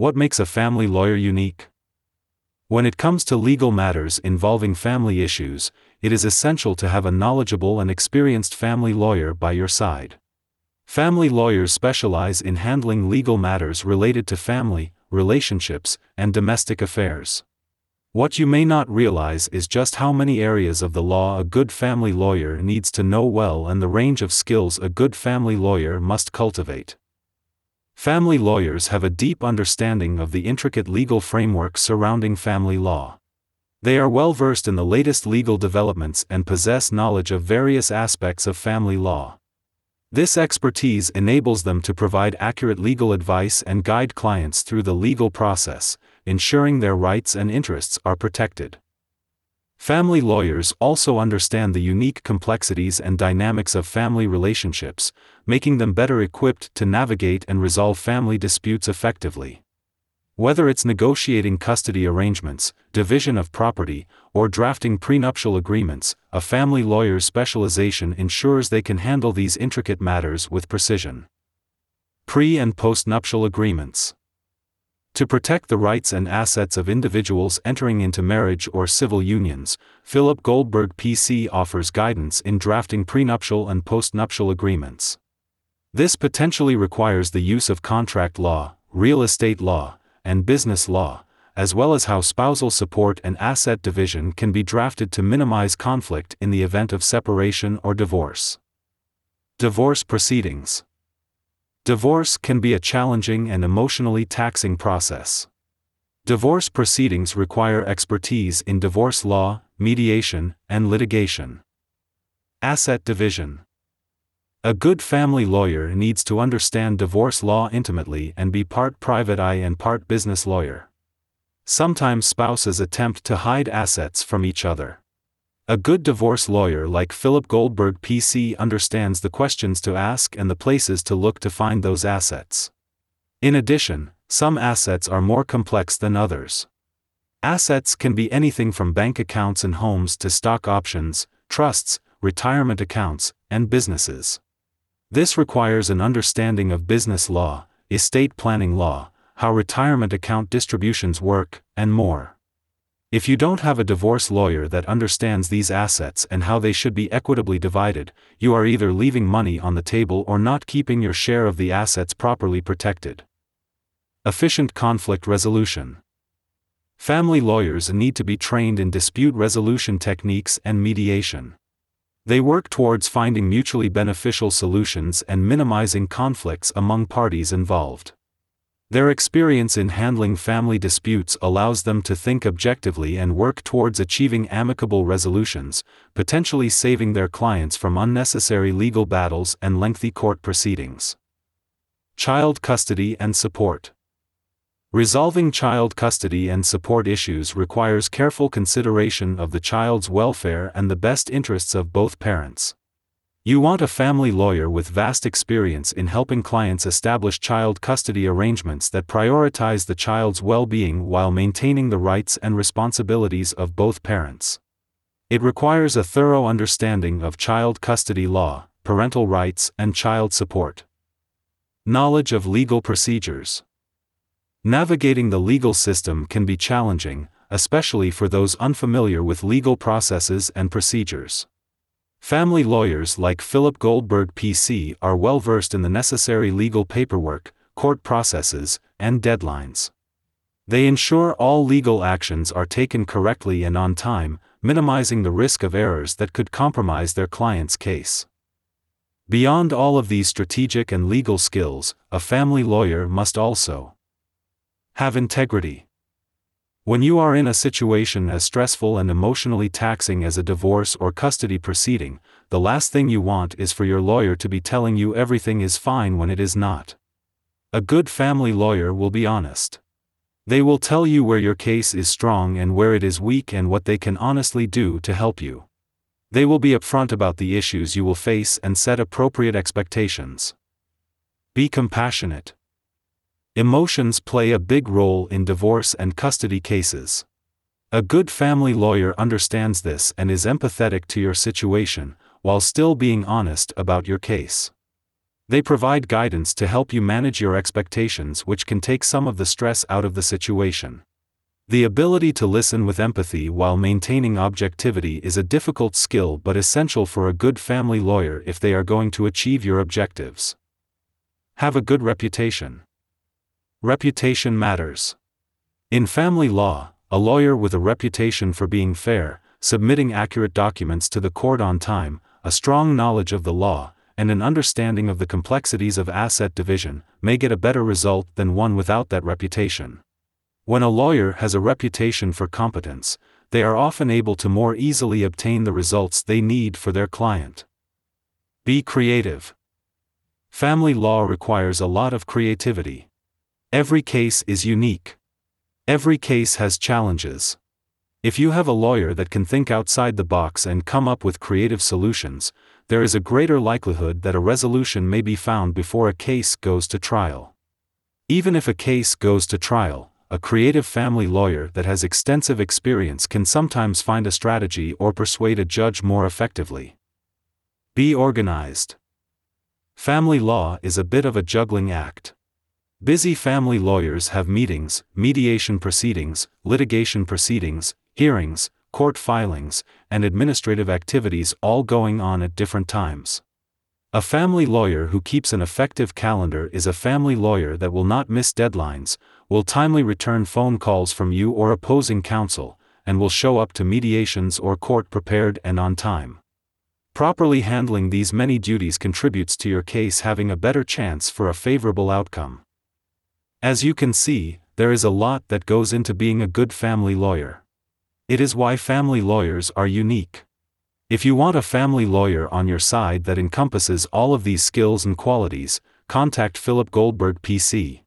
What makes a family lawyer unique? When it comes to legal matters involving family issues, it is essential to have a knowledgeable and experienced family lawyer by your side. Family lawyers specialize in handling legal matters related to family, relationships, and domestic affairs. What you may not realize is just how many areas of the law a good family lawyer needs to know well and the range of skills a good family lawyer must cultivate. Family lawyers have a deep understanding of the intricate legal framework surrounding family law. They are well versed in the latest legal developments and possess knowledge of various aspects of family law. This expertise enables them to provide accurate legal advice and guide clients through the legal process, ensuring their rights and interests are protected. Family lawyers also understand the unique complexities and dynamics of family relationships, making them better equipped to navigate and resolve family disputes effectively. Whether it's negotiating custody arrangements, division of property, or drafting prenuptial agreements, a family lawyer's specialization ensures they can handle these intricate matters with precision. Pre and postnuptial agreements. To protect the rights and assets of individuals entering into marriage or civil unions, Philip Goldberg PC offers guidance in drafting prenuptial and postnuptial agreements. This potentially requires the use of contract law, real estate law, and business law, as well as how spousal support and asset division can be drafted to minimize conflict in the event of separation or divorce. Divorce proceedings. Divorce can be a challenging and emotionally taxing process. Divorce proceedings require expertise in divorce law, mediation, and litigation. Asset division. A good family lawyer needs to understand divorce law intimately and be part private eye and part business lawyer. Sometimes spouses attempt to hide assets from each other. A good divorce lawyer like Philip Goldberg PC understands the questions to ask and the places to look to find those assets. In addition, some assets are more complex than others. Assets can be anything from bank accounts and homes to stock options, trusts, retirement accounts, and businesses. This requires an understanding of business law, estate planning law, how retirement account distributions work, and more. If you don't have a divorce lawyer that understands these assets and how they should be equitably divided, you are either leaving money on the table or not keeping your share of the assets properly protected. Efficient conflict resolution. Family lawyers need to be trained in dispute resolution techniques and mediation. They work towards finding mutually beneficial solutions and minimizing conflicts among parties involved. Their experience in handling family disputes allows them to think objectively and work towards achieving amicable resolutions, potentially saving their clients from unnecessary legal battles and lengthy court proceedings. Child custody and support. Resolving child custody and support issues requires careful consideration of the child's welfare and the best interests of both parents. You want a family lawyer with vast experience in helping clients establish child custody arrangements that prioritize the child's well being while maintaining the rights and responsibilities of both parents. It requires a thorough understanding of child custody law, parental rights, and child support. Knowledge of legal procedures. Navigating the legal system can be challenging, especially for those unfamiliar with legal processes and procedures. Family lawyers like Philip Goldberg PC are well versed in the necessary legal paperwork, court processes, and deadlines. They ensure all legal actions are taken correctly and on time, minimizing the risk of errors that could compromise their client's case. Beyond all of these strategic and legal skills, a family lawyer must also have integrity. When you are in a situation as stressful and emotionally taxing as a divorce or custody proceeding, the last thing you want is for your lawyer to be telling you everything is fine when it is not. A good family lawyer will be honest. They will tell you where your case is strong and where it is weak and what they can honestly do to help you. They will be upfront about the issues you will face and set appropriate expectations. Be compassionate. Emotions play a big role in divorce and custody cases. A good family lawyer understands this and is empathetic to your situation, while still being honest about your case. They provide guidance to help you manage your expectations, which can take some of the stress out of the situation. The ability to listen with empathy while maintaining objectivity is a difficult skill but essential for a good family lawyer if they are going to achieve your objectives. Have a good reputation. Reputation matters. In family law, a lawyer with a reputation for being fair, submitting accurate documents to the court on time, a strong knowledge of the law, and an understanding of the complexities of asset division, may get a better result than one without that reputation. When a lawyer has a reputation for competence, they are often able to more easily obtain the results they need for their client. Be creative. Family law requires a lot of creativity. Every case is unique. Every case has challenges. If you have a lawyer that can think outside the box and come up with creative solutions, there is a greater likelihood that a resolution may be found before a case goes to trial. Even if a case goes to trial, a creative family lawyer that has extensive experience can sometimes find a strategy or persuade a judge more effectively. Be organized. Family law is a bit of a juggling act. Busy family lawyers have meetings, mediation proceedings, litigation proceedings, hearings, court filings, and administrative activities all going on at different times. A family lawyer who keeps an effective calendar is a family lawyer that will not miss deadlines, will timely return phone calls from you or opposing counsel, and will show up to mediations or court prepared and on time. Properly handling these many duties contributes to your case having a better chance for a favorable outcome. As you can see, there is a lot that goes into being a good family lawyer. It is why family lawyers are unique. If you want a family lawyer on your side that encompasses all of these skills and qualities, contact Philip Goldberg PC.